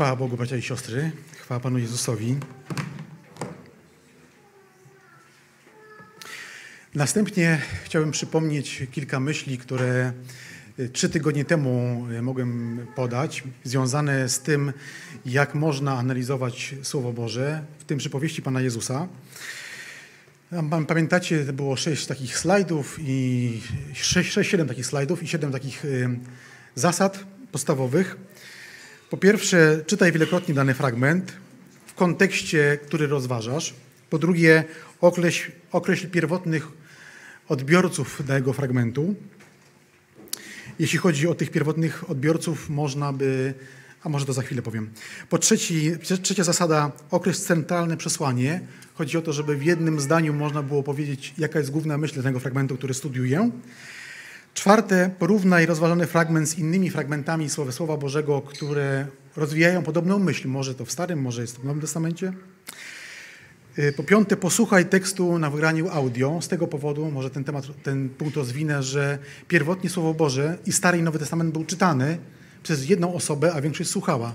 Chwała Bogu, bracia i siostry. Chwała Panu Jezusowi. Następnie chciałbym przypomnieć kilka myśli, które y, trzy tygodnie temu y, mogłem podać, związane z tym, jak można analizować Słowo Boże, w tym przypowieści Pana Jezusa. Pamiętacie, to było sześć takich slajdów i sześć, sześć, siedem takich slajdów i siedem takich y, zasad podstawowych. Po pierwsze, czytaj wielokrotnie dany fragment w kontekście, który rozważasz. Po drugie, określ, określ pierwotnych odbiorców danego fragmentu. Jeśli chodzi o tych pierwotnych odbiorców, można by, a może to za chwilę powiem. Po trzeci, trzecia zasada, określ centralne przesłanie. Chodzi o to, żeby w jednym zdaniu można było powiedzieć, jaka jest główna myśl tego fragmentu, który studiuję. Czwarte, porównaj rozważany fragment z innymi fragmentami Słowa, Słowa Bożego, które rozwijają podobną myśl. Może to w Starym, może jest to w Nowym Testamencie. Y, po piąte, posłuchaj tekstu na wygraniu audio. Z tego powodu, może ten temat, ten punkt rozwinę, że pierwotnie Słowo Boże i Stary i Nowy Testament był czytany przez jedną osobę, a większość słuchała.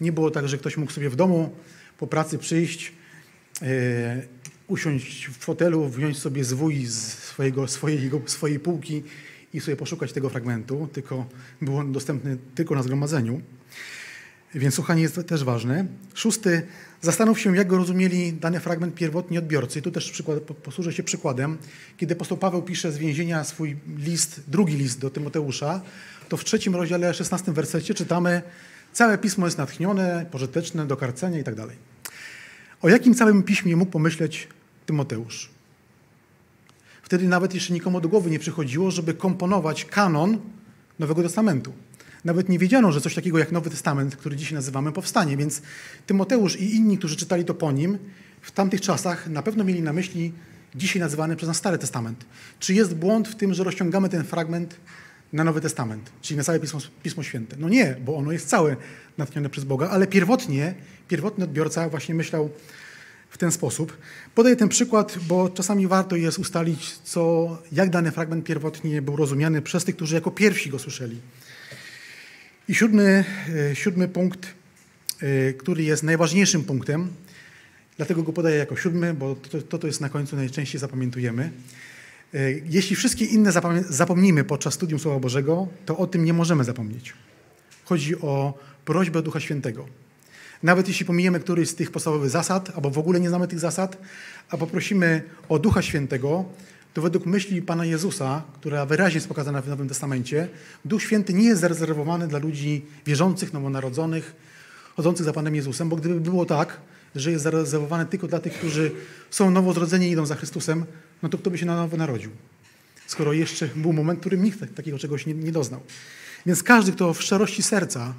Nie było tak, że ktoś mógł sobie w domu po pracy przyjść, yy, usiąść w fotelu, wziąć sobie zwój z swojego, swojego, swojej półki i sobie poszukać tego fragmentu, tylko był on dostępny tylko na zgromadzeniu. Więc słuchanie jest też ważne. Szósty, zastanów się, jak go rozumieli dany fragment pierwotni odbiorcy. I tu też przykład, posłużę się przykładem. Kiedy apostoł Paweł pisze z więzienia swój list, drugi list do Tymoteusza, to w trzecim rozdziale, szesnastym wersecie czytamy całe pismo jest natchnione, pożyteczne, do karcenia i tak dalej. O jakim całym piśmie mógł pomyśleć Tymoteusz? Wtedy nawet jeszcze nikomu do głowy nie przychodziło, żeby komponować kanon Nowego Testamentu. Nawet nie wiedziano, że coś takiego jak Nowy Testament, który dzisiaj nazywamy, powstanie. Więc Tymoteusz i inni, którzy czytali to po nim, w tamtych czasach na pewno mieli na myśli dzisiaj nazywany przez nas Stary Testament. Czy jest błąd w tym, że rozciągamy ten fragment na Nowy Testament, czyli na całe Pismo, Pismo Święte? No nie, bo ono jest całe natchnione przez Boga, ale pierwotnie, pierwotny odbiorca właśnie myślał w ten sposób. Podaję ten przykład, bo czasami warto jest ustalić, co, jak dany fragment pierwotnie był rozumiany przez tych, którzy jako pierwsi go słyszeli. I siódmy, e, siódmy punkt, e, który jest najważniejszym punktem, dlatego go podaję jako siódmy, bo to, to, to jest na końcu najczęściej zapamiętujemy. E, jeśli wszystkie inne zapomnimy podczas studium Słowa Bożego, to o tym nie możemy zapomnieć. Chodzi o prośbę Ducha Świętego. Nawet jeśli pomijemy któryś z tych podstawowych zasad, albo w ogóle nie znamy tych zasad, a poprosimy o Ducha Świętego, to według myśli Pana Jezusa, która wyraźnie jest pokazana w Nowym Testamencie, Duch Święty nie jest zarezerwowany dla ludzi wierzących, nowonarodzonych, chodzących za Panem Jezusem, bo gdyby było tak, że jest zarezerwowany tylko dla tych, którzy są nowozrodzeni i idą za Chrystusem, no to kto by się na nowo narodził? Skoro jeszcze był moment, w którym nikt takiego czegoś nie, nie doznał. Więc każdy, kto w szczerości serca,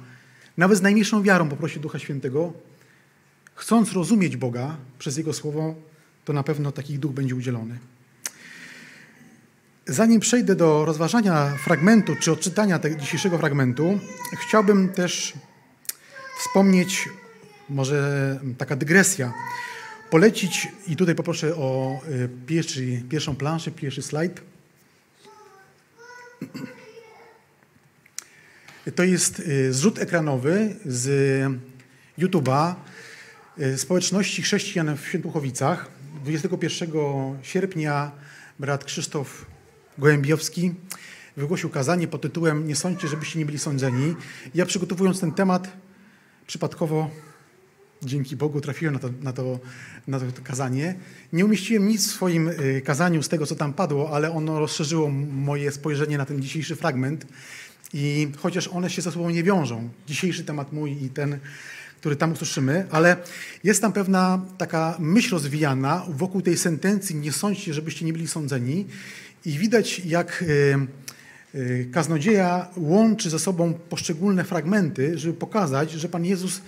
nawet z najmniejszą wiarą poprosi Ducha Świętego, chcąc rozumieć Boga przez Jego Słowo, to na pewno taki duch będzie udzielony. Zanim przejdę do rozważania fragmentu, czy odczytania tego dzisiejszego fragmentu, chciałbym też wspomnieć, może taka dygresja, polecić, i tutaj poproszę o y, pierwszy, pierwszą planszę, pierwszy slajd. To jest y, zrzut ekranowy z YouTube'a y, społeczności chrześcijan w Świętuchowicach. 21 sierpnia brat Krzysztof Gołębiowski wygłosił kazanie pod tytułem Nie sądźcie, żebyście nie byli sądzeni. Ja przygotowując ten temat, przypadkowo, dzięki Bogu, trafiłem na to, na to, na to kazanie. Nie umieściłem nic w swoim y, kazaniu z tego, co tam padło, ale ono rozszerzyło moje spojrzenie na ten dzisiejszy fragment. I chociaż one się ze sobą nie wiążą, dzisiejszy temat mój i ten, który tam usłyszymy, ale jest tam pewna taka myśl rozwijana wokół tej sentencji nie sądźcie, żebyście nie byli sądzeni. I widać, jak e, e, kaznodzieja łączy ze sobą poszczególne fragmenty, żeby pokazać, że Pan Jezus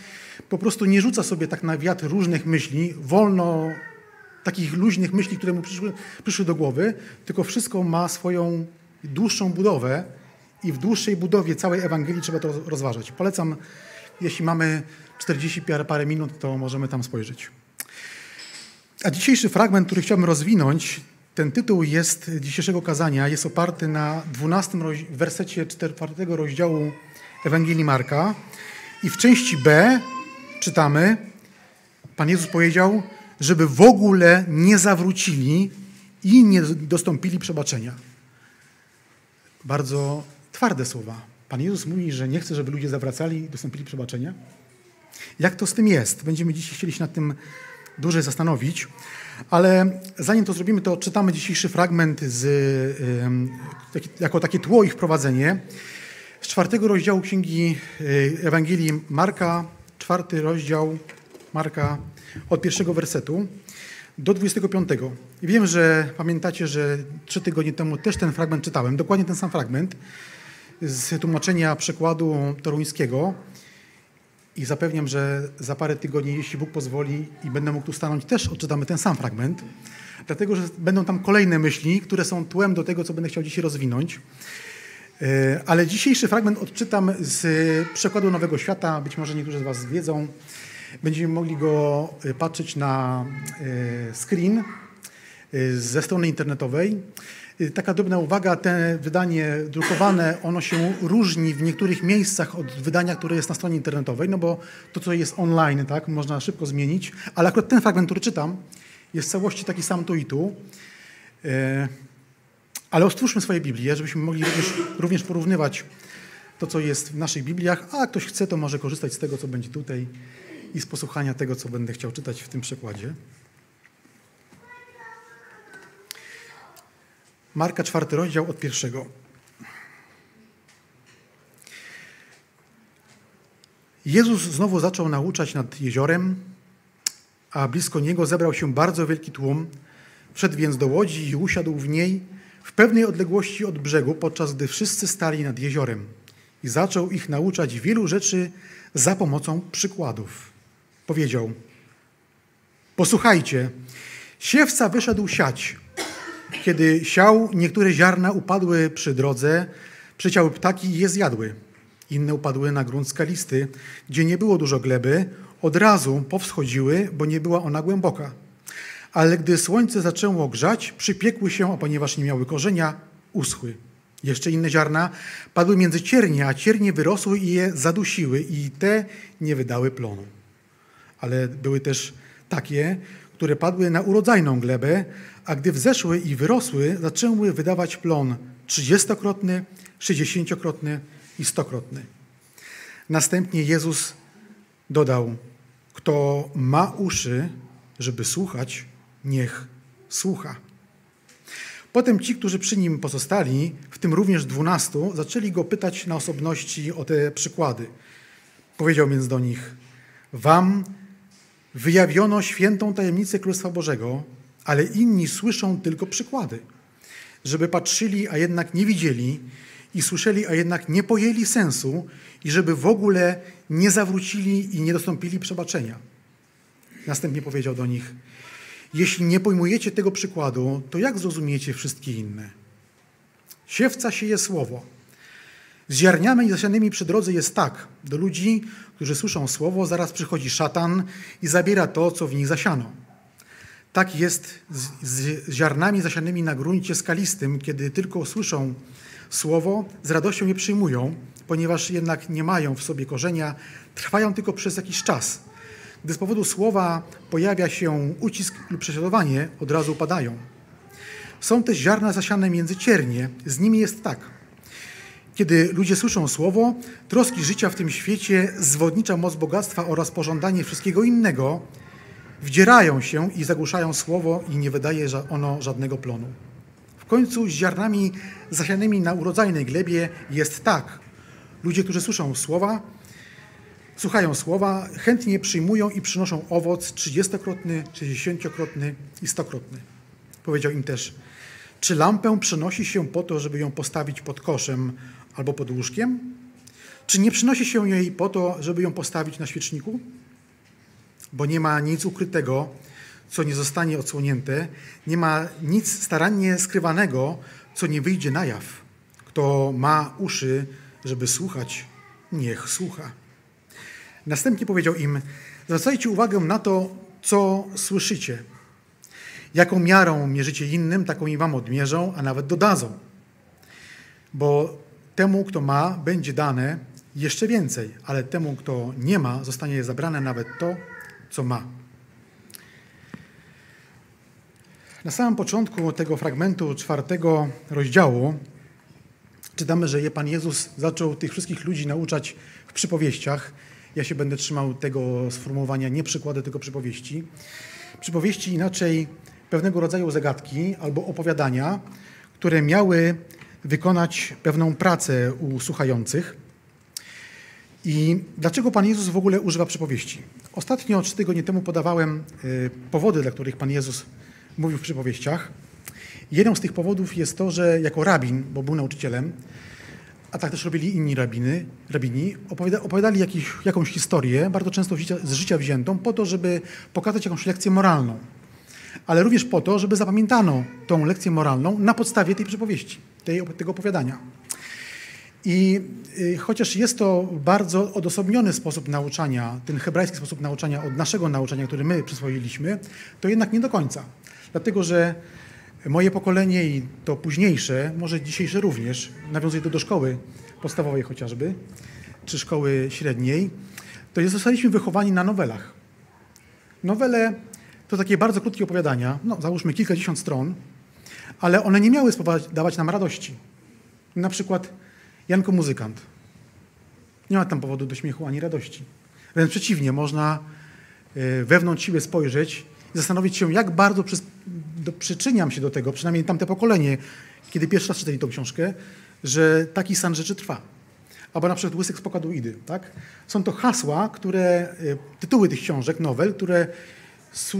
po prostu nie rzuca sobie tak na wiatr różnych myśli, wolno takich luźnych myśli, które mu przyszły, przyszły do głowy, tylko wszystko ma swoją dłuższą budowę i w dłuższej budowie całej Ewangelii trzeba to rozważać. Polecam, jeśli mamy 40 parę minut, to możemy tam spojrzeć. A dzisiejszy fragment, który chciałbym rozwinąć, ten tytuł jest dzisiejszego kazania, jest oparty na 12 wersecie 4 rozdziału Ewangelii Marka i w części B czytamy, Pan Jezus powiedział, żeby w ogóle nie zawrócili i nie dostąpili przebaczenia. Bardzo twarde słowa. Pan Jezus mówi, że nie chce, żeby ludzie zawracali i dostąpili przebaczenia. Jak to z tym jest? Będziemy dzisiaj chcieli się nad tym dłużej zastanowić, ale zanim to zrobimy, to czytamy dzisiejszy fragment z, jako takie tło i wprowadzenie z czwartego rozdziału Księgi y, Ewangelii Marka, czwarty rozdział Marka od pierwszego wersetu do 25. I wiem, że pamiętacie, że trzy tygodnie temu też ten fragment czytałem, dokładnie ten sam fragment z tłumaczenia przekładu toruńskiego. I zapewniam, że za parę tygodni, jeśli Bóg pozwoli i będę mógł tu stanąć, też odczytamy ten sam fragment, dlatego że będą tam kolejne myśli, które są tłem do tego, co będę chciał dzisiaj rozwinąć. E, ale dzisiejszy fragment odczytam z przekładu Nowego Świata. Być może niektórzy z Was wiedzą. Będziemy mogli go e, patrzeć na e, screen ze strony internetowej. Taka drobna uwaga, te wydanie drukowane, ono się różni w niektórych miejscach od wydania, które jest na stronie internetowej, no bo to, co jest online, tak, można szybko zmienić, ale akurat ten fragment, który czytam, jest w całości taki sam tu i tu. Ale otwórzmy swoje Biblię, żebyśmy mogli również, również porównywać to, co jest w naszych Bibliach, a ktoś chce, to może korzystać z tego, co będzie tutaj i z posłuchania tego, co będę chciał czytać w tym przekładzie. Marka, czwarty rozdział od pierwszego. Jezus znowu zaczął nauczać nad jeziorem, a blisko niego zebrał się bardzo wielki tłum. Wszedł więc do łodzi i usiadł w niej w pewnej odległości od brzegu, podczas gdy wszyscy stali nad jeziorem. I zaczął ich nauczać wielu rzeczy za pomocą przykładów. Powiedział: Posłuchajcie, siewca wyszedł siać. Kiedy siał, niektóre ziarna upadły przy drodze, przyciały ptaki i je zjadły. Inne upadły na grunt skalisty, gdzie nie było dużo gleby, od razu powschodziły, bo nie była ona głęboka. Ale gdy słońce zaczęło grzać, przypiekły się, a ponieważ nie miały korzenia, uschły. Jeszcze inne ziarna padły między ciernie, a ciernie wyrosły i je zadusiły i te nie wydały plonu. Ale były też takie, które padły na urodzajną glebę, a gdy wzeszły i wyrosły, zaczęły wydawać plon trzydziestokrotny, sześćdziesięciokrotny i stokrotny. Następnie Jezus dodał, kto ma uszy, żeby słuchać, niech słucha. Potem ci, którzy przy nim pozostali, w tym również dwunastu, zaczęli go pytać na osobności o te przykłady. Powiedział więc do nich: Wam wyjawiono świętą tajemnicę Królestwa Bożego, ale inni słyszą tylko przykłady, żeby patrzyli, a jednak nie widzieli, i słyszeli, a jednak nie pojęli sensu, i żeby w ogóle nie zawrócili i nie dostąpili przebaczenia. Następnie powiedział do nich: Jeśli nie pojmujecie tego przykładu, to jak zrozumiecie wszystkie inne? Siewca sieje słowo. Z ziarniami zasianymi przy drodze jest tak. Do ludzi, którzy słyszą słowo, zaraz przychodzi szatan i zabiera to, co w nich zasiano. Tak jest z, z ziarnami zasianymi na gruncie skalistym, kiedy tylko słyszą słowo, z radością je przyjmują, ponieważ jednak nie mają w sobie korzenia, trwają tylko przez jakiś czas. Gdy z powodu słowa pojawia się ucisk lub prześladowanie, od razu upadają. Są też ziarna zasiane między ciernie. Z nimi jest tak. Kiedy ludzie słyszą słowo, troski życia w tym świecie, zwodnicza moc bogactwa oraz pożądanie wszystkiego innego wdzierają się i zagłuszają słowo i nie wydaje ono żadnego plonu. W końcu z ziarnami zasianymi na urodzajnej glebie jest tak. Ludzie, którzy słyszą słowa, słuchają słowa, chętnie przyjmują i przynoszą owoc trzydziestokrotny, sześćdziesięciokrotny i stokrotny. Powiedział im też, czy lampę przynosi się po to, żeby ją postawić pod koszem albo pod łóżkiem? Czy nie przynosi się jej po to, żeby ją postawić na świeczniku? Bo nie ma nic ukrytego, co nie zostanie odsłonięte, nie ma nic starannie skrywanego, co nie wyjdzie na jaw. Kto ma uszy, żeby słuchać, niech słucha. Następnie powiedział im: Zwracajcie uwagę na to, co słyszycie. Jaką miarą mierzycie innym, taką i wam odmierzą, a nawet dodadzą. Bo temu, kto ma, będzie dane, Jeszcze więcej, ale temu, kto nie ma, zostanie zabrane nawet to, co ma. Na samym początku tego fragmentu czwartego rozdziału czytamy, że Pan Jezus zaczął tych wszystkich ludzi nauczać w przypowieściach. Ja się będę trzymał tego sformułowania, nie przykłady, tylko przypowieści. Przypowieści inaczej pewnego rodzaju zagadki albo opowiadania, które miały wykonać pewną pracę u słuchających. I dlaczego Pan Jezus w ogóle używa przypowieści? Ostatnio, trzy tygodnie temu podawałem y, powody, dla których Pan Jezus mówił w przypowieściach. Jedną z tych powodów jest to, że jako rabin, bo był nauczycielem, a tak też robili inni rabiny, rabini, opowiada, opowiadali jakiś, jakąś historię, bardzo często z życia wziętą, po to, żeby pokazać jakąś lekcję moralną. Ale również po to, żeby zapamiętano tą lekcję moralną na podstawie tej przypowieści, tej, tego opowiadania. I y, chociaż jest to bardzo odosobniony sposób nauczania, ten hebrajski sposób nauczania od naszego nauczania, który my przyswoiliśmy, to jednak nie do końca. Dlatego, że moje pokolenie i to późniejsze, może dzisiejsze również, nawiązuje to do szkoły podstawowej chociażby, czy szkoły średniej, to zostaliśmy wychowani na nowelach. Nowele to takie bardzo krótkie opowiadania, no załóżmy kilkadziesiąt stron, ale one nie miały dawać nam radości. Na przykład Janko Muzykant. Nie ma tam powodu do śmiechu ani radości. Wręcz przeciwnie, można e, wewnątrz siebie spojrzeć i zastanowić się, jak bardzo przy, do, przyczyniam się do tego, przynajmniej tamte pokolenie, kiedy pierwszy raz czytali tą książkę, że taki stan rzeczy trwa. Albo na przykład Łysek z Pokadu Idy. Tak? Są to hasła, które, e, tytuły tych książek, nowel, które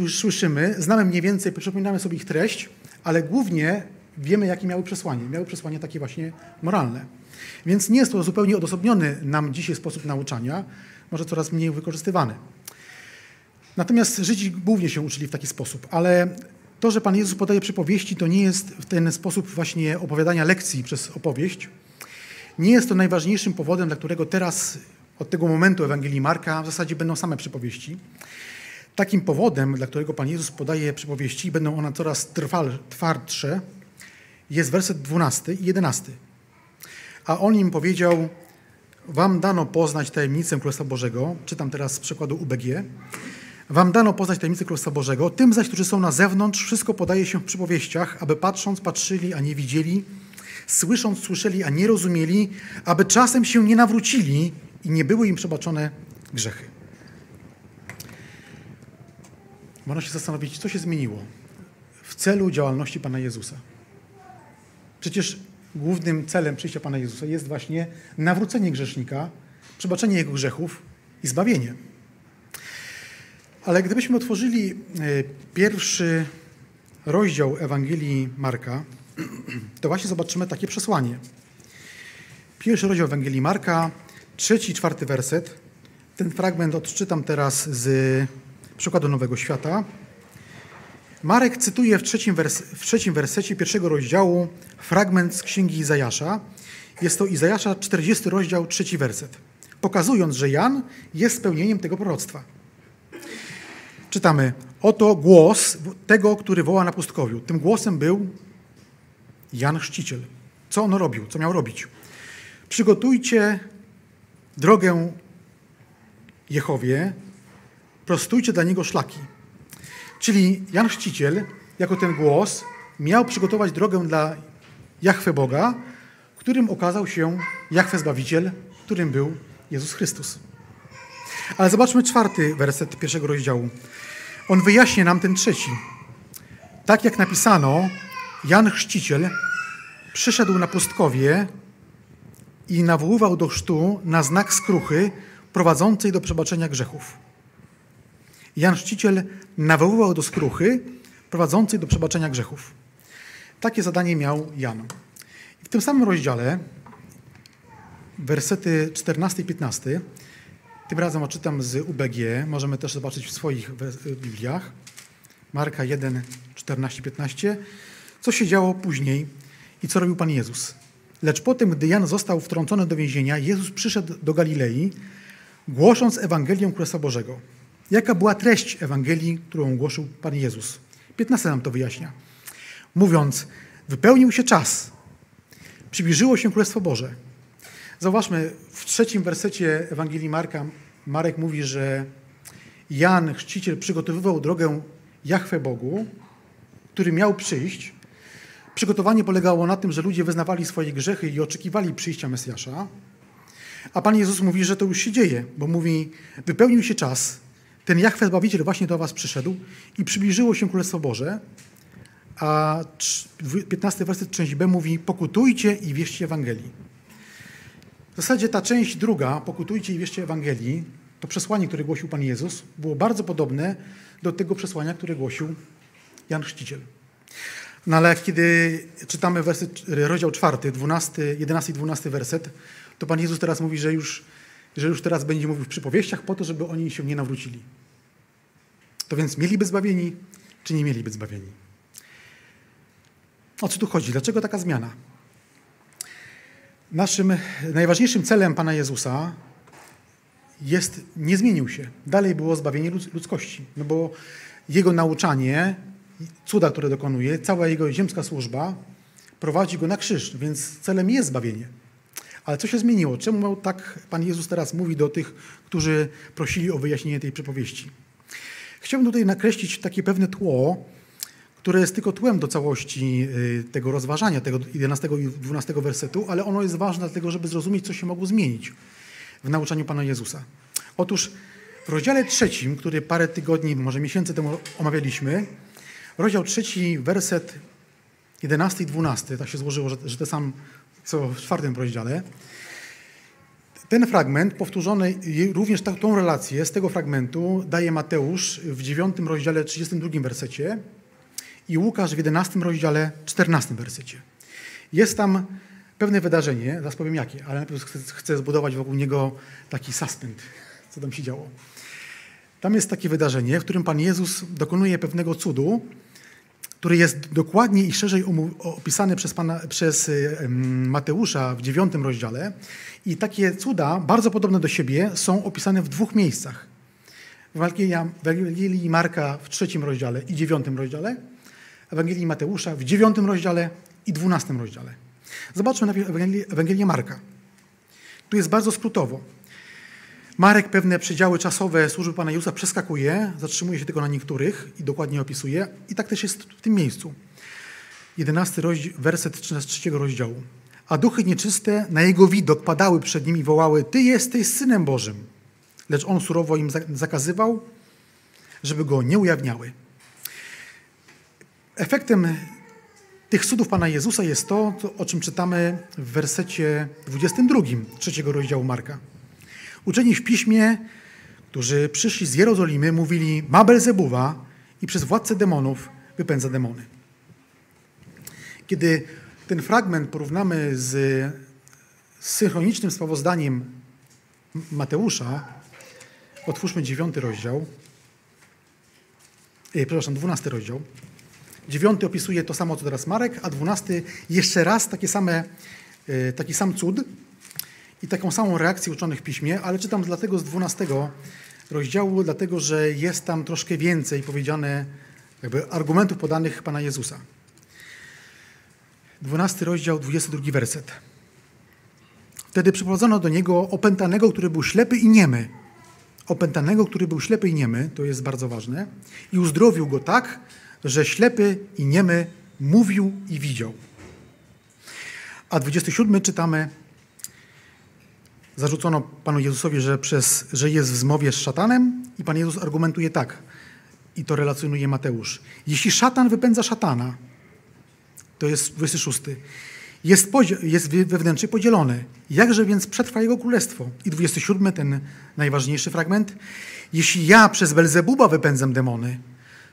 słyszymy, znamy mniej więcej, przypominamy sobie ich treść, ale głównie wiemy, jakie miały przesłanie. Miały przesłanie takie właśnie moralne. Więc nie jest to zupełnie odosobniony nam dzisiaj sposób nauczania, może coraz mniej wykorzystywany. Natomiast Żydzi głównie się uczyli w taki sposób, ale to, że Pan Jezus podaje przypowieści, to nie jest w ten sposób właśnie opowiadania lekcji przez opowieść. Nie jest to najważniejszym powodem, dla którego teraz, od tego momentu Ewangelii Marka, w zasadzie będą same przypowieści. Takim powodem, dla którego Pan Jezus podaje przypowieści, będą one coraz twardsze, jest werset 12 i 11. A on im powiedział, wam dano poznać tajemnicę Królestwa Bożego, czytam teraz z przykładu UBG, wam dano poznać tajemnicę Królestwa Bożego, tym zaś, którzy są na zewnątrz, wszystko podaje się w przypowieściach, aby patrząc, patrzyli, a nie widzieli, słysząc, słyszeli, a nie rozumieli, aby czasem się nie nawrócili i nie były im przebaczone grzechy. Można się zastanowić, co się zmieniło w celu działalności Pana Jezusa. Przecież głównym celem przyjścia Pana Jezusa jest właśnie nawrócenie grzesznika, przebaczenie jego grzechów i zbawienie. Ale gdybyśmy otworzyli e, pierwszy rozdział Ewangelii Marka, to właśnie zobaczymy takie przesłanie. Pierwszy rozdział Ewangelii Marka, trzeci, czwarty werset. Ten fragment odczytam teraz z przykładu Nowego Świata. Marek cytuje w trzecim, wers w trzecim wersecie pierwszego rozdziału fragment z księgi Izajasza. Jest to Izajasza 40 rozdział, trzeci werset, pokazując, że Jan jest spełnieniem tego proroctwa. Czytamy, oto głos tego, który woła na pustkowiu. Tym głosem był Jan Chrzciciel. Co on robił? Co miał robić? Przygotujcie drogę Jehowie, prostujcie dla niego szlaki. Czyli Jan Chrzciciel, jako ten głos, miał przygotować drogę dla Jahwe Boga, którym okazał się Jahwe Zbawiciel, którym był Jezus Chrystus. Ale zobaczmy czwarty werset pierwszego rozdziału. On wyjaśnia nam ten trzeci. Tak jak napisano, Jan Chrzciciel przyszedł na pustkowie i nawoływał do chrztu na znak skruchy prowadzącej do przebaczenia grzechów. Jan Chrzciciel nawoływał do skruchy prowadzącej do przebaczenia grzechów. Takie zadanie miał Jan. w tym samym rozdziale, wersety 14 i 15, tym razem odczytam z UBG, możemy też zobaczyć w swoich Bibliach. Marka 1, 14, 15. Co się działo później i co robił Pan Jezus? Lecz potem, gdy Jan został wtrącony do więzienia, Jezus przyszedł do Galilei, głosząc Ewangelię Królestwa Bożego. Jaka była treść Ewangelii, którą głosił Pan Jezus? 15 nam to wyjaśnia. Mówiąc, wypełnił się czas, przybliżyło się Królestwo Boże. Zauważmy, w trzecim wersecie Ewangelii Marka Marek mówi, że Jan, chrzciciel, przygotowywał drogę Jachwę Bogu, który miał przyjść. Przygotowanie polegało na tym, że ludzie wyznawali swoje grzechy i oczekiwali przyjścia Mesjasza. A Pan Jezus mówi, że to już się dzieje, bo mówi, wypełnił się czas, ten Jachwę Zbawiciel właśnie do was przyszedł i przybliżyło się Królestwo Boże, a 15 werset część B mówi, pokutujcie i wierzcie Ewangelii. W zasadzie ta część druga, pokutujcie i wierzcie Ewangelii, to przesłanie, które głosił Pan Jezus, było bardzo podobne do tego przesłania, które głosił Jan Chrzciciel. No ale kiedy czytamy werset, rozdział 4, 12, 11 i 12 werset, to Pan Jezus teraz mówi, że już, że już teraz będzie mówił w przypowieściach po to, żeby oni się nie nawrócili. To więc mieli być zbawieni, czy nie mieli być zbawieni? O co tu chodzi? Dlaczego taka zmiana? Naszym najważniejszym celem Pana Jezusa jest, nie zmienił się. Dalej było zbawienie ludzkości. No bo Jego nauczanie, cuda, które dokonuje, cała Jego ziemska służba prowadzi Go na krzyż, więc celem jest zbawienie. Ale co się zmieniło? Czemu tak Pan Jezus teraz mówi do tych, którzy prosili o wyjaśnienie tej przypowieści? Chciałbym tutaj nakreślić takie pewne tło, które jest tylko tłem do całości y, tego rozważania, tego 11 i 12 wersetu, ale ono jest ważne dlatego, żeby zrozumieć, co się mogło zmienić w nauczaniu Pana Jezusa. Otóż w rozdziale trzecim, który parę tygodni, może miesięcy temu omawialiśmy, rozdział trzeci, werset 11 i 12, tak się złożyło, że, że te sam co w czwartym rozdziale, ten fragment, powtórzony również tą relację z tego fragmentu, daje Mateusz w dziewiątym rozdziale, 32 wersecie i Łukasz w 11 rozdziale, 14 wersecie. Jest tam pewne wydarzenie, zaraz powiem jakie, ale najpierw chcę, chcę zbudować wokół niego taki suspend, co tam się działo. Tam jest takie wydarzenie, w którym Pan Jezus dokonuje pewnego cudu, który jest dokładnie i szerzej opisany przez, Pana, przez Mateusza w dziewiątym rozdziale. I takie cuda, bardzo podobne do siebie, są opisane w dwóch miejscach. W Ewangelii Marka w trzecim rozdziale i dziewiątym rozdziale, Ewangelii Mateusza w dziewiątym rozdziale i dwunastym rozdziale. Zobaczmy najpierw Ewangelię Marka. Tu jest bardzo skrótowo. Marek pewne przedziały czasowe służby Pana Jezusa przeskakuje, zatrzymuje się tylko na niektórych i dokładnie opisuje. I tak też jest w tym miejscu. Jedenasty werset 13 rozdziału. A duchy nieczyste na jego widok padały przed nim i wołały: Ty jesteś synem Bożym. Lecz on surowo im zakazywał, żeby go nie ujawniały. Efektem tych cudów Pana Jezusa jest to, o czym czytamy w wersecie 22 trzeciego rozdziału Marka. Uczeni w piśmie, którzy przyszli z Jerozolimy, mówili: Ma Belzebuwa i przez władcę demonów wypędza demony. Kiedy ten fragment porównamy z, synchronicznym sprawozdaniem Mateusza, otwórzmy dziewiąty rozdział, e, przepraszam, dwunasty rozdział. Dziewiąty opisuje to samo, co teraz Marek, a dwunasty jeszcze raz takie same, e, taki sam cud i taką samą reakcję uczonych w piśmie, ale czytam dlatego z dwunastego rozdziału, dlatego że jest tam troszkę więcej powiedziane jakby argumentów podanych Pana Jezusa. Dwunasty rozdział, dwudziesty drugi werset. Wtedy przyprowadzono do niego opętanego, który był ślepy i niemy. Opętanego, który był ślepy i niemy, to jest bardzo ważne, i uzdrowił go tak, że ślepy i niemy mówił i widział. A 27 czytamy, zarzucono Panu Jezusowi, że, przez, że jest w zmowie z szatanem i Pan Jezus argumentuje tak, i to relacjonuje Mateusz. Jeśli szatan wypędza szatana, to jest 26, jest, jest wewnętrznie podzielony. Jakże więc przetrwa jego królestwo? I 27, ten najważniejszy fragment. Jeśli ja przez Belzebuba wypędzam demony,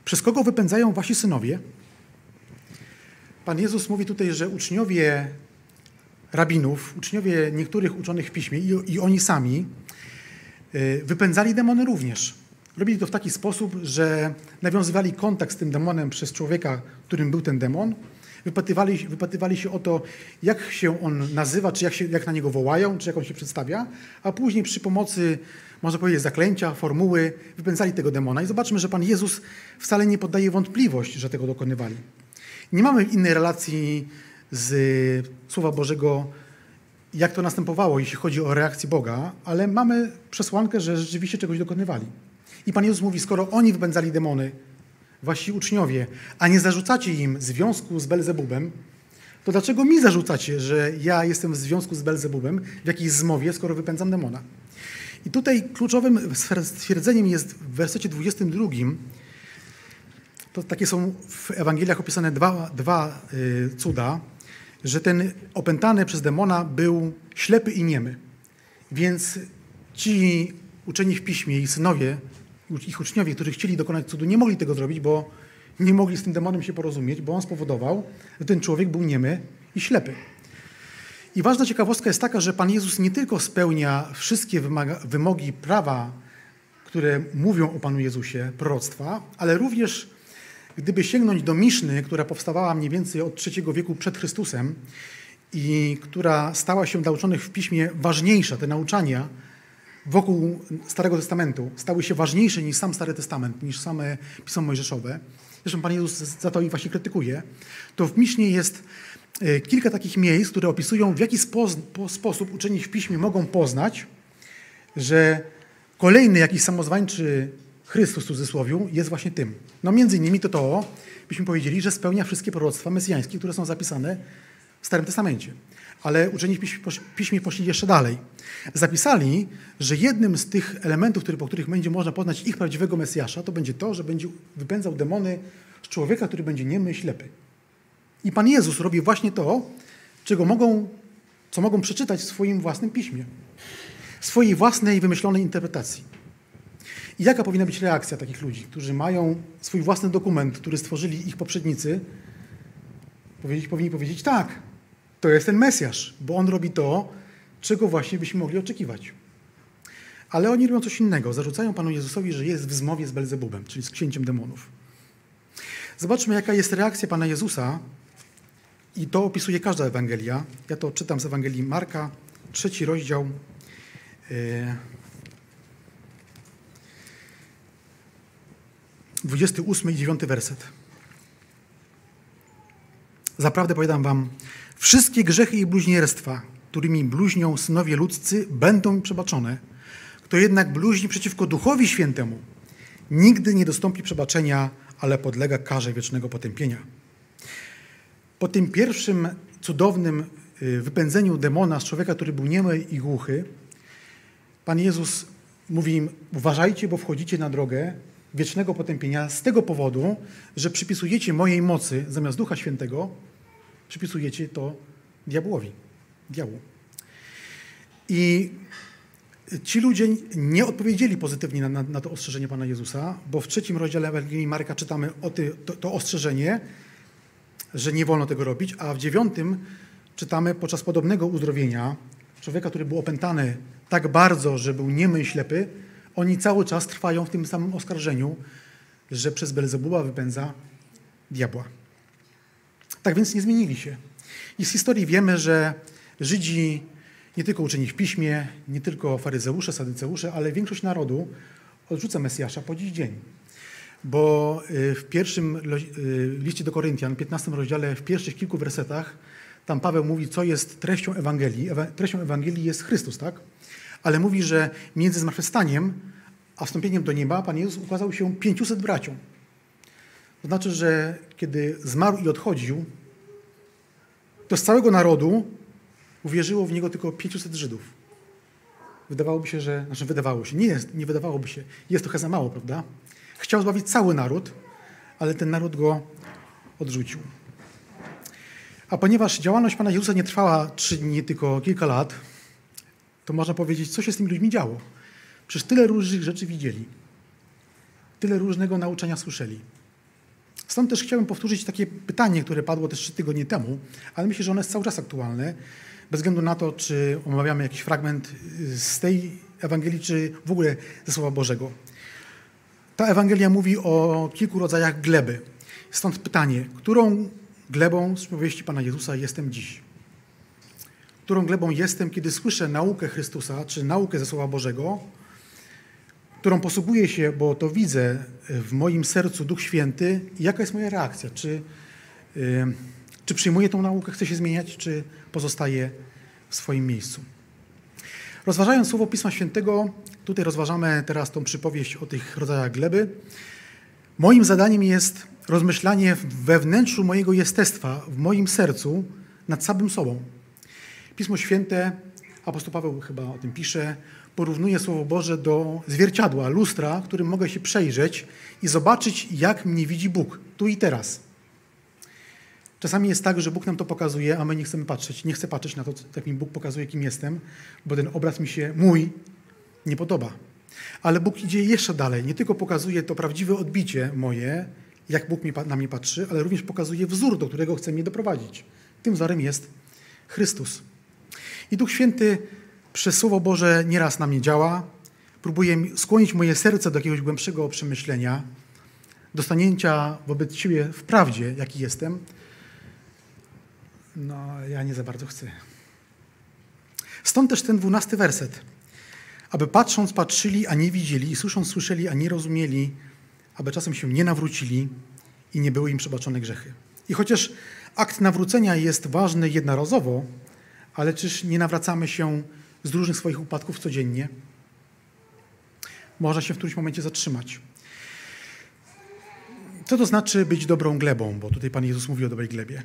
przez kogo wypędzają wasi synowie? Pan Jezus mówi tutaj, że uczniowie rabinów, uczniowie niektórych uczonych w piśmie i, i oni sami y, wypędzali demony również. Robili to w taki sposób, że nawiązywali kontakt z tym demonem przez człowieka, którym był ten demon, wypatywali, wypatywali się o to, jak się on nazywa, czy jak, się, jak na niego wołają, czy jak on się przedstawia, a później przy pomocy, można powiedzieć, zaklęcia, formuły, wypędzali tego demona. I zobaczmy, że Pan Jezus wcale nie poddaje wątpliwość, że tego dokonywali. Nie mamy innej relacji z Słowa Bożego jak to następowało, jeśli chodzi o reakcję Boga, ale mamy przesłankę, że rzeczywiście czegoś dokonywali. I Pan Jezus mówi, skoro oni wypędzali demony, wasi uczniowie, a nie zarzucacie im związku z Belzebubem, to dlaczego mi zarzucacie, że ja jestem w związku z Belzebubem w jakiejś zmowie, skoro wypędzam demona? I tutaj kluczowym stwierdzeniem jest w wersecie 22, to takie są w Ewangeliach opisane dwa, dwa y, cuda, że ten opętany przez demona był ślepy i niemy. Więc ci uczeni w piśmie i synowie, ich uczniowie, którzy chcieli dokonać cudu, nie mogli tego zrobić, bo nie mogli z tym demonem się porozumieć, bo on spowodował, że ten człowiek był niemy i ślepy. I ważna ciekawostka jest taka, że Pan Jezus nie tylko spełnia wszystkie wymogi prawa, które mówią o Panu Jezusie, proroctwa, ale również gdyby sięgnąć do Miszny, która powstawała mniej więcej od III wieku przed Chrystusem i która stała się dla uczonych w piśmie ważniejsza, te nauczania wokół Starego Testamentu stały się ważniejsze niż sam Stary Testament, niż same Pismo Mojżeszowe. Zresztą Pan Jezus za to ich właśnie krytykuje. To w Misznie jest e, kilka takich miejsc, które opisują, w jaki spo, sposób uczeni w piśmie mogą poznać, że kolejny jakiś samozwańczy Chrystus w cudzysłowiu jest właśnie tym. No między innymi to to, byśmy powiedzieli, że spełnia wszystkie proroctwa mesjańskie, które są zapisane w Starym Testamencie. Ale uczeni piśmie poszli jeszcze dalej. Zapisali, że jednym z tych elementów, który, po których będzie można poznać ich prawdziwego Mesjasza, to będzie to, że będzie wypędzał demony z człowieka, który będzie niemy i ślepy. I Pan Jezus robi właśnie to, czego mogą, co mogą przeczytać w swoim własnym piśmie, w swojej własnej wymyślonej interpretacji. I jaka powinna być reakcja takich ludzi, którzy mają swój własny dokument, który stworzyli ich poprzednicy? Powiedzieć, powinni powiedzieć tak, to jest ten Mesjasz, bo on robi to, czego właśnie byśmy mogli oczekiwać. Ale oni robią coś innego. Zarzucają Panu Jezusowi, że jest w zmowie z Belzebubem, czyli z księciem demonów. Zobaczmy, jaka jest reakcja Pana Jezusa i to opisuje każda Ewangelia. Ja to czytam z Ewangelii Marka, trzeci rozdział, e, 28 i 9 werset. Zaprawdę powiadam wam, wszystkie grzechy i bluźnierstwa, którymi bluźnią synowie ludzcy, będą przebaczone. Kto jednak bluźni przeciwko Duchowi Świętemu, nigdy nie dostąpi przebaczenia, ale podlega karze wiecznego potępienia. Po tym pierwszym cudownym y, wypędzeniu demona z człowieka, który był niemy i głuchy, Pan Jezus mówi im, uważajcie, bo wchodzicie na drogę, wiecznego potępienia z tego powodu, że przypisujecie mojej mocy zamiast Ducha Świętego, przypisujecie to diabłowi, diabłu. I ci ludzie nie odpowiedzieli pozytywnie na, na, na, to ostrzeżenie Pana Jezusa, bo w trzecim rozdziale Ewangelii Marka czytamy o ty, to, to ostrzeżenie, że nie wolno tego robić, a w dziewiątym czytamy podczas podobnego uzdrowienia człowieka, który był opętany tak bardzo, że był niemy i ślepy, oni cały czas trwają w tym samym oskarżeniu, że przez Belzebuba wypędza diabła. Tak więc nie zmienili się. I z historii wiemy, że Żydzi, nie tylko uczeni w piśmie, nie tylko faryzeusze, sadyceusze, ale większość narodu odrzuca Mesjasza po dziś dzień. Bo y, w pierwszym y, liście do Koryntian, 15 rozdziale, w pierwszych kilku wersetach, tam Paweł mówi, co jest treścią Ewangelii. Treścią Ewangelii jest Chrystus, tak? Ale mówi, że między zmartwychwstaniem a wstąpieniem do nieba Pan Jezus ukazał się 500 braciom. To znaczy, że kiedy zmarł i odchodził, to z całego narodu uwierzyło w Niego tylko 500 Żydów. Wydawałoby się, że... Znaczy wydawało się. Nie, jest, nie wydawałoby się. Jest trochę za mało, prawda? Chciał zbawić cały naród, ale ten naród go odrzucił. A ponieważ działalność Pana Jezusa nie trwała trzy dni, tylko kilka lat, to można powiedzieć, co się z tymi ludźmi działo. Przecież tyle różnych rzeczy widzieli. Tyle różnego nauczania słyszeli. Stąd też chciałbym powtórzyć takie pytanie, które padło też trzy tygodnie temu, ale myślę, że ono jest cały czas aktualne, bez względu na to, czy omawiamy jakiś fragment z tej Ewangelii, czy w ogóle ze Słowa Bożego. Ta Ewangelia mówi o kilku rodzajach gleby. Stąd pytanie, którą glebą z powieści Pana Jezusa jestem dziś? Którą glebą jestem, kiedy słyszę naukę Chrystusa, czy naukę ze Słowa Bożego, którą posługuję się, bo to widzę w moim sercu Duch Święty, jaka jest moja reakcja? Czy, czy przyjmuję tą naukę, chcę się zmieniać, czy pozostaję w swoim miejscu. Rozważając słowo Pisma Świętego, tutaj rozważamy teraz tą przypowieść o tych rodzajach gleby. Moim zadaniem jest rozmyślanie we wnętrzu mojego jestestwa, w moim sercu, nad samym sobą. Pismo Święte, apostoł Paweł chyba o tym pisze, porównuje Słowo Boże do zwierciadła, lustra, którym mogę się przejrzeć i zobaczyć, jak mnie widzi Bóg, tu i teraz. Czasami jest tak, że Bóg nam to pokazuje, a my nie chcemy patrzeć. Nie chcę patrzeć na to, jak mi Bóg pokazuje, kim jestem, bo ten obraz mi się, mój, nie podoba. Ale Bóg idzie jeszcze dalej. Nie tylko pokazuje to prawdziwe odbicie moje, jak Bóg na mnie patrzy, ale również pokazuje wzór, do którego chce mnie doprowadzić. Tym wzorem jest Chrystus. I Duch Święty przez Słowo Boże nieraz na mnie działa, próbuje skłonić moje serce do jakiegoś głębszego przemyślenia, do stanięcia wobec siebie w prawdzie, jaki jestem. No, ja nie za bardzo chcę. Stąd też ten dwunasty werset. Aby patrząc patrzyli, a nie widzieli, i słysząc słyszeli, a nie rozumieli, aby czasem się nie nawrócili i nie były im przebaczone grzechy. I chociaż akt nawrócenia jest ważny jednorazowo, ale czyż nie nawracamy się z różnych swoich upadków codziennie? Można się w którymś momencie zatrzymać. Co to znaczy być dobrą glebą? Bo tutaj Pan Jezus mówi o dobrej glebie.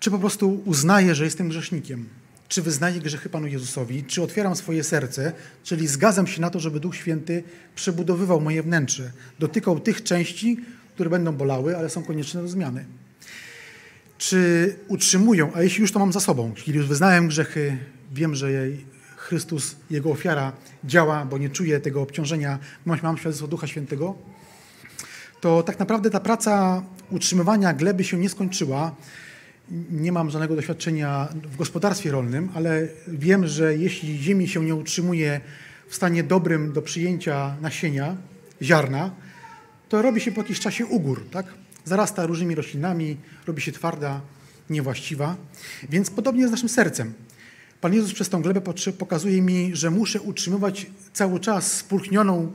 Czy po prostu uznaję, że jestem grzesznikiem? Czy wyznaję grzechy Panu Jezusowi? Czy otwieram swoje serce? Czyli zgadzam się na to, żeby Duch Święty przebudowywał moje wnętrze, dotykał tych części, które będą bolały, ale są konieczne do zmiany. Czy utrzymują, a jeśli już to mam za sobą, czyli już wyznałem grzechy, wiem, że Chrystus, Jego ofiara działa, bo nie czuję tego obciążenia, mam świadectwo Ducha Świętego, to tak naprawdę ta praca utrzymywania gleby się nie skończyła. Nie mam żadnego doświadczenia w gospodarstwie rolnym, ale wiem, że jeśli ziemi się nie utrzymuje w stanie dobrym do przyjęcia nasienia, ziarna, to robi się po jakimś czasie ugór, tak? Zarasta różnymi roślinami, robi się twarda, niewłaściwa. Więc podobnie jest z naszym sercem. Pan Jezus przez tą glebę pokazuje mi, że muszę utrzymywać cały czas spulchnioną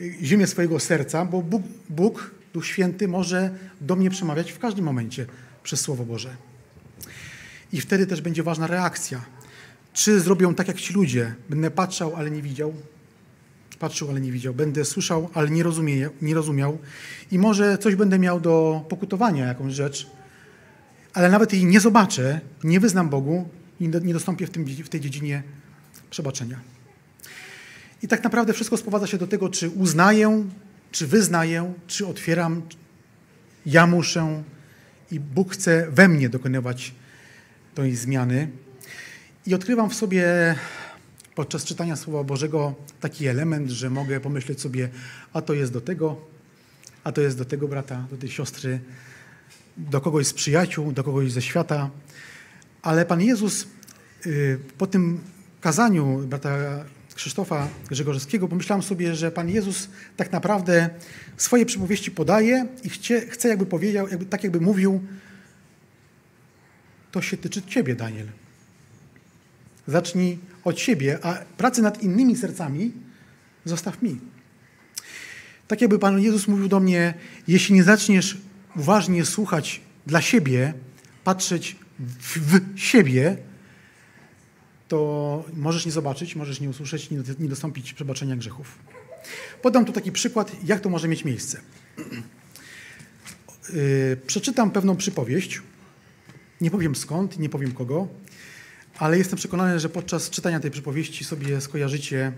y, ziemię swojego serca, bo Bóg, Bóg, Duch Święty może do mnie przemawiać w każdym momencie przez Słowo Boże. I wtedy też będzie ważna reakcja. Czy zrobią tak jak ci ludzie? Będę patrzał, ale nie widział? Patrzył, ale nie widział. Będę słyszał, ale nie, rozumie, nie rozumiał. I może coś będę miał do pokutowania, jakąś rzecz, ale nawet jej nie zobaczę, nie wyznam Bogu i nie dostąpię w, tym, w tej dziedzinie przebaczenia. I tak naprawdę wszystko sprowadza się do tego, czy uznaję, czy wyznaję, czy otwieram. Ja muszę i Bóg chce we mnie dokonywać tej zmiany. I odkrywam w sobie podczas czytania Słowa Bożego taki element, że mogę pomyśleć sobie, a to jest do tego, a to jest do tego brata, do tej siostry, do kogoś z przyjaciół, do kogoś ze świata. Ale Pan Jezus y, po tym kazaniu brata Krzysztofa Grzegorzewskiego pomyślałem sobie, że Pan Jezus tak naprawdę swoje przypowieści podaje i chce, jakby powiedział, jakby, tak jakby mówił, to się tyczy Ciebie, Daniel. Zacznij od siebie, a pracy nad innymi sercami zostaw mi. Tak jakby Pan Jezus mówił do mnie, jeśli nie zaczniesz uważnie słuchać dla siebie, patrzeć w, w siebie, to możesz nie zobaczyć, możesz nie usłyszeć, nie, nie dostąpić przebaczenia grzechów. Podam tu taki przykład, jak to może mieć miejsce. Yy, przeczytam pewną przypowieść. Nie powiem skąd, nie powiem kogo, ale jestem przekonany, że podczas czytania tej przypowieści sobie skojarzycie,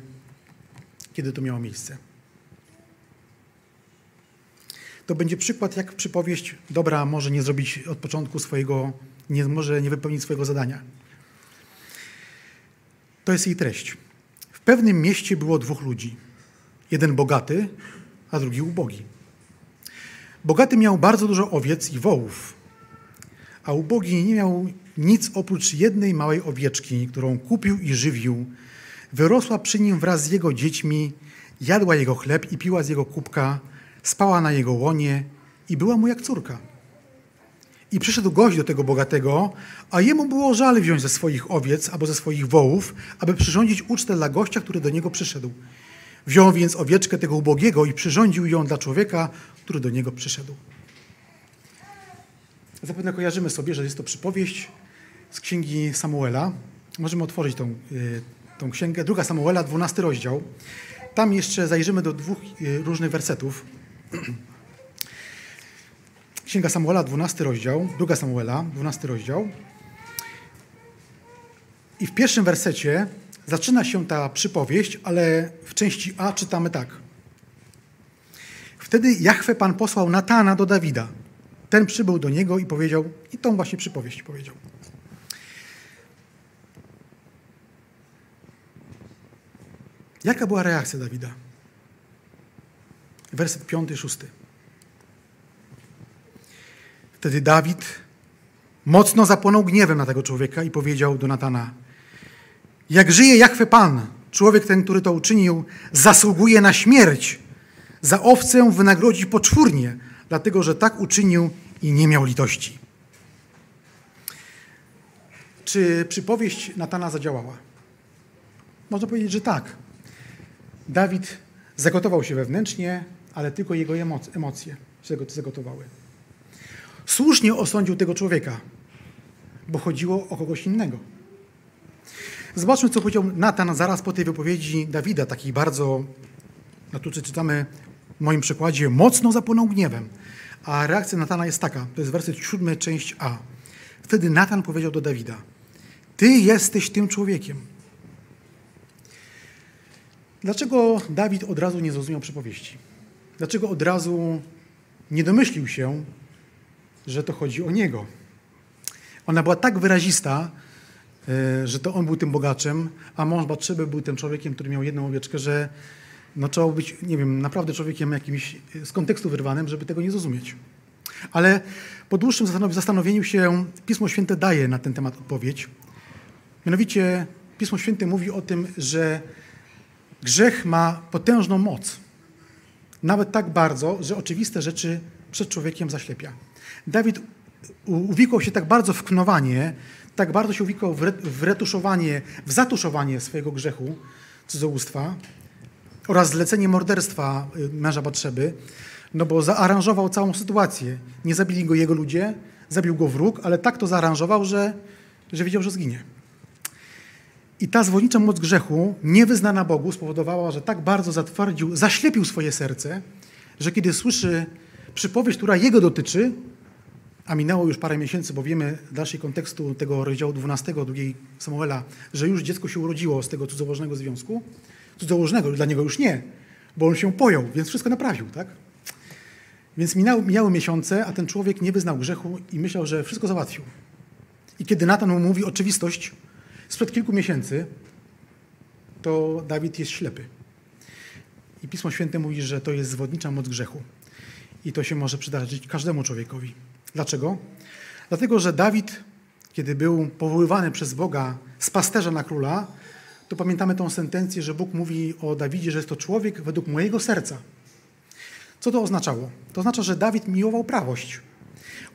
kiedy to miało miejsce. To będzie przykład, jak przypowieść dobra może nie zrobić od początku swojego, nie, może nie wypełnić swojego zadania. To jest jej treść. W pewnym mieście było dwóch ludzi. Jeden bogaty, a drugi ubogi. Bogaty miał bardzo dużo owiec i wołów, a ubogi nie miał nic oprócz jednej małej owieczki, którą kupił i żywił. Wyrosła przy nim wraz z jego dziećmi, jadła jego chleb i piła z jego kubka, spała na jego łonie i była mu jak córka. I przyszedł gość do tego bogatego, a jemu było żal wziąć ze swoich owiec albo ze swoich wołów, aby przyrządzić ucztę dla gościa, który do niego przyszedł. Wziął więc owieczkę tego ubogiego i przyrządził ją dla człowieka, który do niego przyszedł. Zapewne kojarzymy sobie, że jest to przypowieść z księgi Samuela. Możemy otworzyć tą, y, tą księgę. Druga Samuela, 12 rozdział. Tam jeszcze zajrzymy do dwóch y, różnych wersetów. Księga Samuela, 12 rozdział. Druga Samuela, 12 rozdział. I w pierwszym wersecie zaczyna się ta przypowieść, ale w części A czytamy tak. Wtedy Jachwę Pan posłał Natana do Dawida. Ten przybył do niego i powiedział, i tą właśnie przypowieść powiedział. Jaka była reakcja Dawida? Werset piąty, szósty. Wtedy Dawid mocno zapłonął gniewem na tego człowieka i powiedział do Natana: Jak żyje Jachwę Pan, człowiek ten, który to uczynił, zasługuje na śmierć. Za owcę wynagrodzi poczwórnie, dlatego że tak uczynił i nie miał litości. Czy przypowieść Natana zadziałała? Można powiedzieć, że tak. Dawid zagotował się wewnętrznie, ale tylko jego emocje się zagotowały. Słusznie osądził tego człowieka, bo chodziło o kogoś innego. Zobaczmy, co powiedział Natan zaraz po tej wypowiedzi Dawida, takiej bardzo, no tu czytamy w moim przykładzie, mocno zapłonął gniewem. A reakcja Natana jest taka, to jest werset siódmy, część A. Wtedy Natan powiedział do Dawida, ty jesteś tym człowiekiem. Dlaczego Dawid od razu nie zrozumiał przypowieści? Dlaczego od razu nie domyślił się, że to chodzi o niego? Ona była tak wyrazista, e, że to on był tym bogaczem, a mąż Batrzeby był tym człowiekiem, który miał jedną owieczkę, że no, trzeba być, nie wiem, naprawdę człowiekiem jakimś z kontekstu wyrwanym, żeby tego nie zrozumieć. Ale po dłuższym zastanowieniu się Pismo Święte daje na ten temat odpowiedź. Mianowicie Pismo Święte mówi o tym, że Grzech ma potężną moc. Nawet tak bardzo, że oczywiste rzeczy przed człowiekiem zaślepia. Dawid uwikłał się tak bardzo w knowanie, tak bardzo się uwikłał w retuszowanie, w zatuszowanie swojego grzechu, cudzołóstwa oraz zlecenie morderstwa y, męża Batrzeby, no bo zaaranżował całą sytuację. Nie zabili go jego ludzie, zabił go wróg, ale tak to zaaranżował, że, że wiedział, że zginie. I ta zwolnicza moc grzechu, niewyznana Bogu, spowodowała, że tak bardzo zatwardził, zaślepił swoje serce, że kiedy słyszy przypowieść, która jego dotyczy, a minęło już parę miesięcy, bo wiemy dalszej kontekstu tego rozdziału 12, drugiej Samuela, że już dziecko się urodziło z tego cudzołożnego związku, cudzołożnego, dla niego już nie, bo on się pojął, więc wszystko naprawił, tak? Więc minęły, mijały miesiące, a ten człowiek nie wyznał grzechu i myślał, że wszystko załatwił. I kiedy Natan mu mówi oczywistość, Sprzed kilku miesięcy to Dawid jest ślepy. I Pismo Święte mówi, że to jest zwodnicza moc grzechu. I to się może przydarzyć każdemu człowiekowi. Dlaczego? Dlatego, że Dawid, kiedy był powoływany przez Boga z pasterza na króla, to pamiętamy tą sentencję, że Bóg mówi o Dawidzie, że jest to człowiek według mojego serca. Co to oznaczało? To oznacza, że Dawid miłował prawość.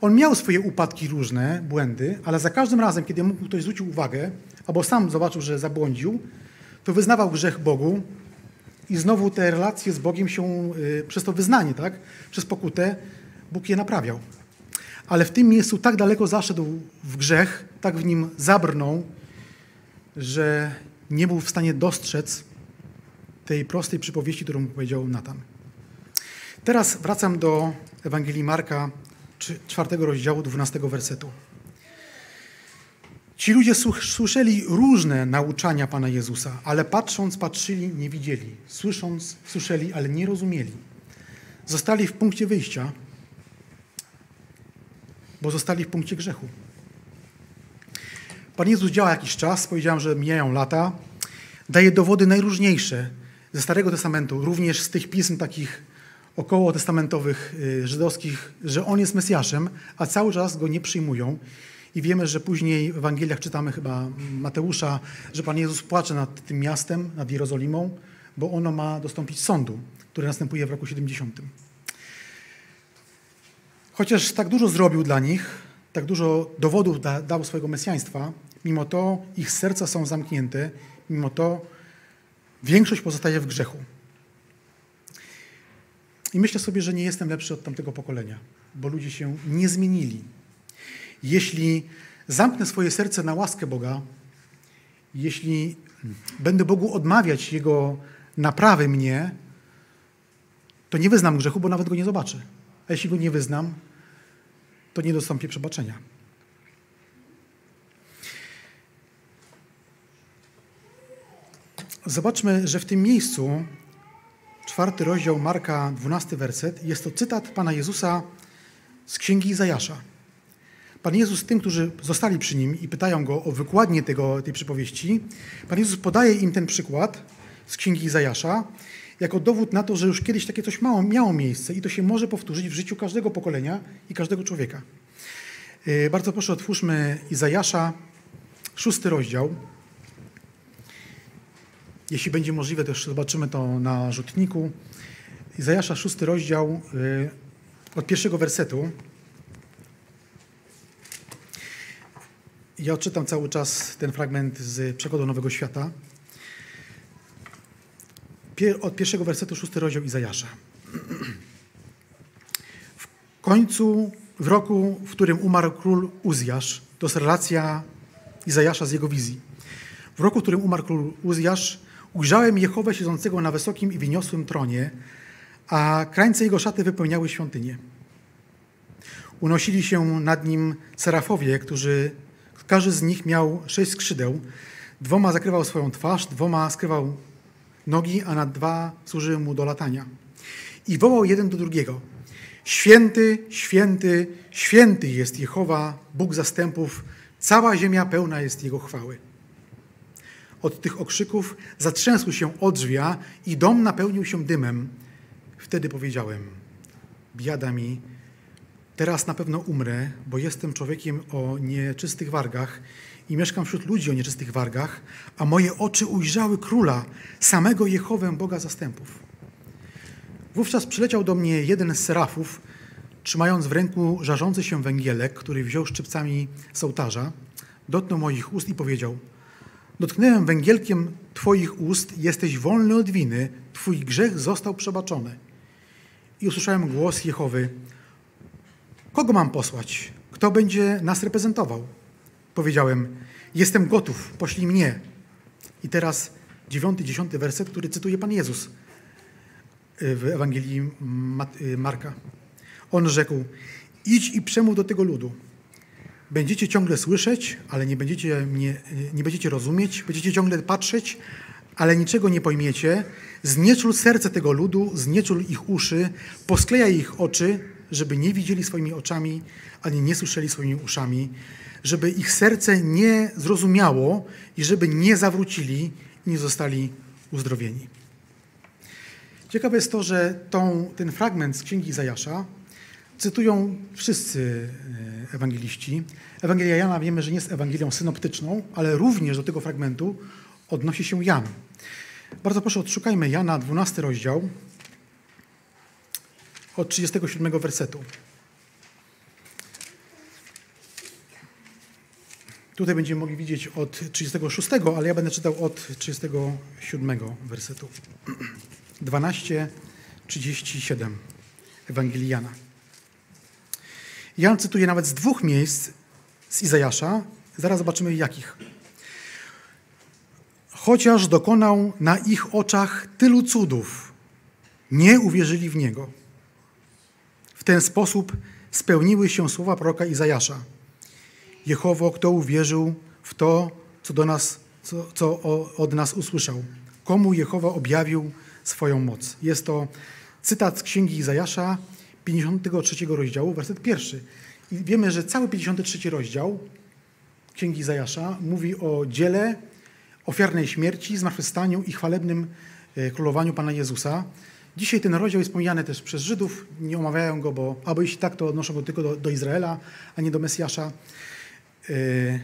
On miał swoje upadki różne, błędy, ale za każdym razem, kiedy mu ktoś zwrócił uwagę, albo sam zobaczył, że zabłądził, to wyznawał grzech Bogu i znowu te relacje z Bogiem się y, przez to wyznanie, tak? przez pokutę, Bóg je naprawiał. Ale w tym miejscu tak daleko zaszedł w grzech, tak w nim zabrnął, że nie był w stanie dostrzec tej prostej przypowieści, którą powiedział Natan. Teraz wracam do Ewangelii Marka, czwartego rozdziału, dwunastego wersetu. Ci ludzie słyszeli różne nauczania Pana Jezusa, ale patrząc, patrzyli, nie widzieli. Słysząc, słyszeli, ale nie rozumieli. Zostali w punkcie wyjścia, bo zostali w punkcie grzechu. Pan Jezus działa jakiś czas, powiedziałem, że mijają lata, daje dowody najróżniejsze ze Starego Testamentu, również z tych pism takich okołotestamentowych, y, żydowskich, że On jest Mesjaszem, a cały czas Go nie przyjmują i wiemy, że później w Ewangeliach czytamy chyba Mateusza, że Pan Jezus płacze nad tym miastem, nad Jerozolimą, bo ono ma dostąpić sądu, który następuje w roku 70. Chociaż tak dużo zrobił dla nich, tak dużo dowodów da, dał swojego mesjaństwa, mimo to ich serca są zamknięte, mimo to większość pozostaje w grzechu. I myślę sobie, że nie jestem lepszy od tamtego pokolenia, bo ludzie się nie zmienili. Jeśli zamknę swoje serce na łaskę Boga, jeśli będę Bogu odmawiać Jego naprawy mnie, to nie wyznam grzechu, bo nawet go nie zobaczę. A jeśli go nie wyznam, to nie dostąpię przebaczenia. Zobaczmy, że w tym miejscu, czwarty rozdział Marka, dwunasty werset, jest to cytat Pana Jezusa z Księgi Izajasza. Pan Jezus tym, którzy zostali przy Nim i pytają Go o wykładnię tego, tej przypowieści, Pan Jezus podaje im ten przykład z Księgi Izajasza jako dowód na to, że już kiedyś takie coś mało, miało miejsce i to się może powtórzyć w życiu każdego pokolenia i każdego człowieka. Yy, bardzo proszę, otwórzmy Izajasza, szósty rozdział. Jeśli będzie możliwe, też zobaczymy to na rzutniku. Izajasza, szósty rozdział, yy, od pierwszego wersetu. Ja odczytam cały czas ten fragment z Przekładu Nowego Świata. Od pierwszego wersetu, szósty rozdział Izajasza. W końcu, w roku, w którym umarł król Uzjasz, to jest relacja Izajasza z jego wizji. W roku, w którym umarł król Uzjasz, ujrzałem Jehowę siedzącego na wysokim i wyniosłym tronie, a krańce jego szaty wypełniały świątynię. Unosili się nad nim serafowie, którzy każdy z nich miał sześć skrzydeł. Dwoma zakrywał swoją twarz, dwoma skrywał nogi, a na dwa służyły mu do latania. I wołał jeden do drugiego: Święty, święty, święty jest Jehowa, Bóg zastępów, cała ziemia pełna jest Jego chwały. Od tych okrzyków zatrzęsły się odrzwia i dom napełnił się dymem. Wtedy powiedziałem: Biada mi, Teraz na pewno umrę, bo jestem człowiekiem o nieczystych wargach i mieszkam wśród ludzi o nieczystych wargach, a moje oczy ujrzały króla, samego Jehowę, Boga zastępów. Wówczas przyleciał do mnie jeden z serafów, trzymając w ręku żarzący się węgielek, który wziął szczypcami z ołtarza, dotknął moich ust i powiedział: Dotknąłem węgielkiem Twoich ust, jesteś wolny od winy, Twój grzech został przebaczony. I usłyszałem głos Jehowy: Kogo mam posłać? Kto będzie nas reprezentował? Powiedziałem, jestem gotów, poślij mnie. I teraz dziewiąty, dziesiąty werset, który cytuje Pan Jezus y, w Ewangelii y, Marka. On rzekł, idź i przemów do tego ludu. Będziecie ciągle słyszeć, ale nie będziecie, mnie, nie będziecie rozumieć, będziecie ciągle patrzeć, ale niczego nie pojmiecie. Znieczul serce tego ludu, znieczul ich uszy, posklejaj ich oczy, żeby nie widzieli swoimi oczami, ani nie słyszeli swoimi uszami, żeby ich serce nie zrozumiało i żeby nie zawrócili i nie zostali uzdrowieni. Ciekawe jest to, że tą, ten fragment z Księgi Zajasza cytują wszyscy e, ewangeliści. Ewangelia Jana wiemy, że nie jest Ewangelią synoptyczną, ale również do tego fragmentu odnosi się Jan. Bardzo proszę, odszukajmy Jana, 12 rozdział, od 37 wersetu. Tutaj będziemy mogli widzieć od 36, ale ja będę czytał od 37 wersetu. 12, 37 Ewangelii Jana. Jan cytuje nawet z dwóch miejsc z Izajasza. Zaraz zobaczymy jakich. Chociaż dokonał na ich oczach tylu cudów, nie uwierzyli w Niego. W ten sposób spełniły się słowa proroka Izajasza. Jehowo, kto uwierzył w to, co, do nas, co, co od nas usłyszał? Komu Jehowa objawił swoją moc? Jest to cytat z Księgi Izajasza, 53 rozdziału, werset pierwszy. I wiemy, że cały 53 rozdział Księgi Izajasza mówi o dziele ofiarnej śmierci, zmartwychwstaniu i chwalebnym e, królowaniu Pana Jezusa. Dzisiaj ten rozdział jest pomijany też przez Żydów, nie omawiają go, bo albo jeśli tak, to odnoszą go tylko do, do Izraela, a nie do Mesjasza. Yy,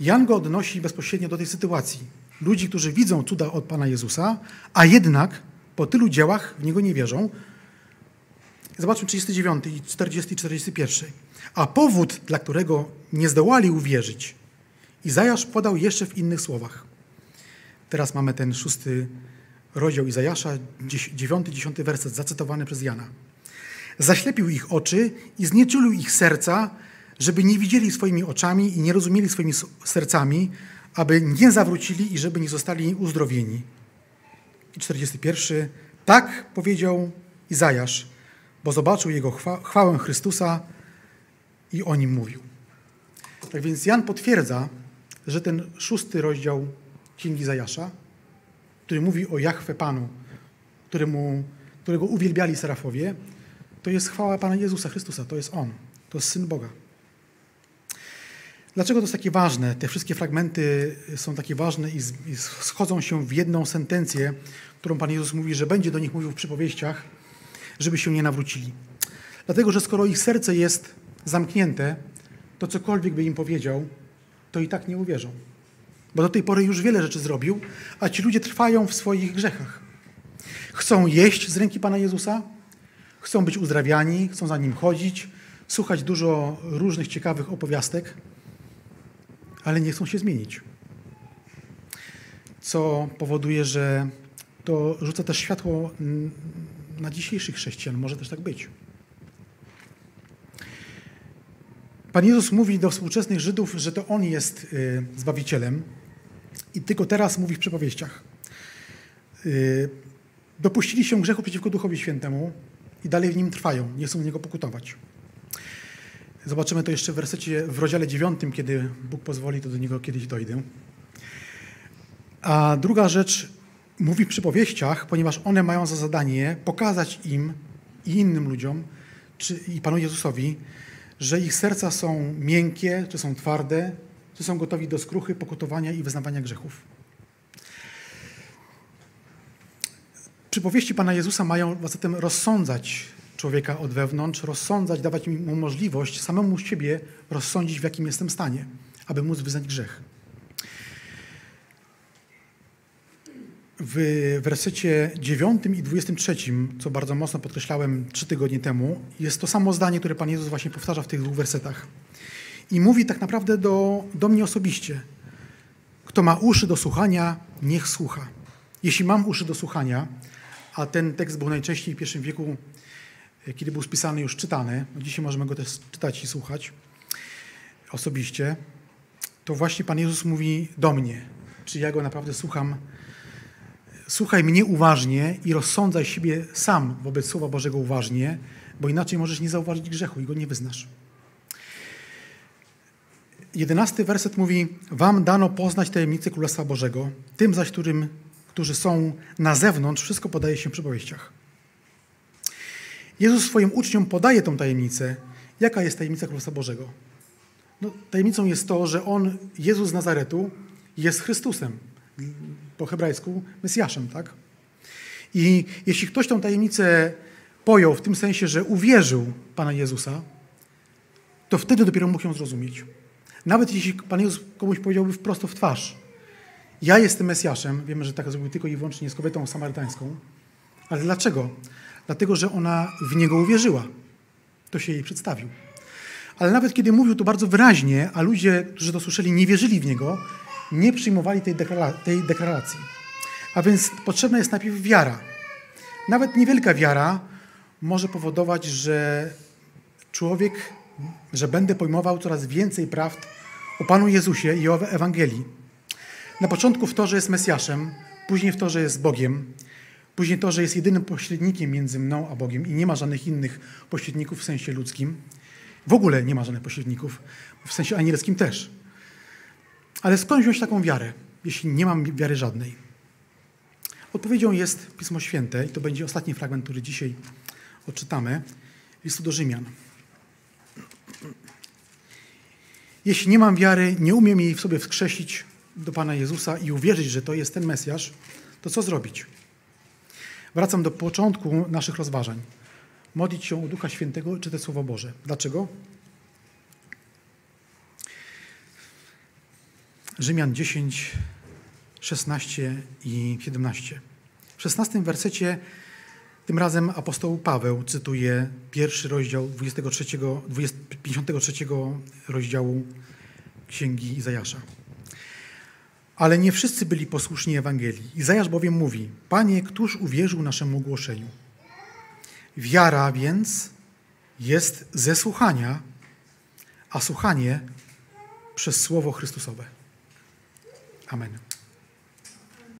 Jan go odnosi bezpośrednio do tej sytuacji. Ludzi, którzy widzą cuda od Pana Jezusa, a jednak po tylu dziełach w Niego nie wierzą. Zobaczmy 39, 40 i 41. A powód, dla którego nie zdołali uwierzyć, Izajasz podał jeszcze w innych słowach. Teraz mamy ten szósty rozdział Izajasza, 9-10 werset, zacytowany przez Jana. Zaślepił ich oczy i znieczulił ich serca, żeby nie widzieli swoimi oczami i nie rozumieli swoimi sercami, aby nie zawrócili i żeby nie zostali uzdrowieni. I 41. Tak powiedział Izajasz, bo zobaczył jego chwa chwałę Chrystusa i o nim mówił. Tak więc Jan potwierdza, że ten szósty rozdział Księgi Zajasza, który mówi o Jachwę Panu, któremu, którego uwielbiali serafowie, to jest chwała Pana Jezusa Chrystusa, to jest On, to jest Syn Boga. Dlaczego to jest takie ważne? Te wszystkie fragmenty są takie ważne i, schodzą się w jedną sentencję, którą Pan Jezus mówi, że będzie do nich mówił w przypowieściach, żeby się nie nawrócili. Dlatego, że skoro ich serce jest zamknięte, to cokolwiek by im powiedział, to i tak nie uwierzą. Bo do tej pory już wiele rzeczy zrobił, a ci ludzie trwają w swoich grzechach. Chcą jeść z ręki Pana Jezusa, chcą być uzdrawiani, chcą za Nim chodzić, słuchać dużo różnych ciekawych opowiastek, ale nie chcą się zmienić. Co powoduje, że to rzuca też światło na dzisiejszych chrześcijan. Może też tak być. Pan Jezus mówi do współczesnych Żydów, że to On jest y, Zbawicielem i tylko teraz mówi w przypowieściach. Y, dopuścili się grzechu przeciwko Duchowi Świętemu i dalej w nim trwają, nie chcą w niego pokutować. Zobaczymy to jeszcze w wersecie, w rozdziale 9, kiedy Bóg pozwoli, to do niego kiedyś dojdę. A druga rzecz mówi w przypowieściach, ponieważ one mają za zadanie pokazać im i innym ludziom, czy, i Panu Jezusowi, że ich serca są miękkie, czy są twarde, czy są gotowi do skruchy, pokutowania i wyznawania grzechów. Przypowieści Pana Jezusa mają zatem rozsądzać człowieka od wewnątrz, rozsądzać, dawać mu możliwość samemu siebie rozsądzić, w jakim jestem stanie, aby móc wyznać grzech. W wersecie 9 i 23, co bardzo mocno podkreślałem trzy tygodnie temu, jest to samo zdanie, które Pan Jezus właśnie powtarza w tych dwóch wersetach. I mówi tak naprawdę do, do mnie osobiście. Kto ma uszy do słuchania, niech słucha. Jeśli mam uszy do słuchania, a ten tekst był najczęściej w pierwszym wieku, kiedy był spisany, już czytany, no dzisiaj możemy go też czytać i słuchać osobiście, to właśnie Pan Jezus mówi do mnie, czy ja go naprawdę słucham słuchaj mnie uważnie i rozsądzaj siebie sam wobec Słowa Bożego uważnie, bo inaczej możesz nie zauważyć grzechu i go nie wyznasz. Jedenasty werset mówi: Wam dano poznać tajemnicę Królestwa Bożego, tym zaś, którym, którzy są na zewnątrz, wszystko podaje się w przypowieściach. Jezus swoim uczniom podaje tą tajemnicę. Jaka jest tajemnica Królestwa Bożego? No, tajemnicą jest to, że On, Jezus z Nazaretu, jest Chrystusem po hebrajsku Mesjaszem, tak? I jeśli ktoś tą tajemnicę pojął w tym sensie, że uwierzył Pana Jezusa, to wtedy dopiero mógł ją zrozumieć. Nawet jeśli Pan Jezus komuś powiedziałby wprost w twarz, ja jestem Mesjaszem, wiemy, że tak zrobił tylko i wyłącznie z kobietą samarytańską, ale dlaczego? Dlatego, że ona w Niego uwierzyła. To się jej przedstawił. Ale nawet kiedy mówił to bardzo wyraźnie, a ludzie, którzy to słyszeli, nie wierzyli w Niego, nie przyjmowali tej, tej deklaracji. A więc potrzebna jest najpierw wiara. Nawet niewielka wiara może powodować, że człowiek, że będę pojmował coraz więcej prawd o Panu Jezusie i o Ewangelii. Na początku w to, że jest Mesjaszem, później w to, że jest Bogiem, później to, że jest jedynym pośrednikiem między mną a Bogiem i nie ma żadnych innych pośredników w sensie ludzkim. W ogóle nie ma żadnych pośredników, w sensie anielskim też. Ale skąd wziąć taką wiarę, jeśli nie mam wiary żadnej? Odpowiedzią jest Pismo Święte i to będzie ostatni fragment, który dzisiaj odczytamy, listu do Rzymian. Jeśli nie mam wiary, nie umiem jej w sobie wskrzesić do Pana Jezusa i uwierzyć, że to jest ten Mesjasz, to co zrobić? Wracam do początku naszych rozważań. Modlić się o Ducha Świętego, czytać Słowo Boże. Dlaczego? Rzymian 10, 16 i 17. W 16 wersecie tym razem apostoł Paweł cytuje pierwszy rozdział 23, 20, 53 rozdziału Księgi Izajasza. Ale nie wszyscy byli posłuszni Ewangelii. Izajasz bowiem mówi, Panie, któż uwierzył naszemu głoszeniu? Wiara więc jest ze słuchania, a słuchanie przez Słowo Chrystusowe. Amen.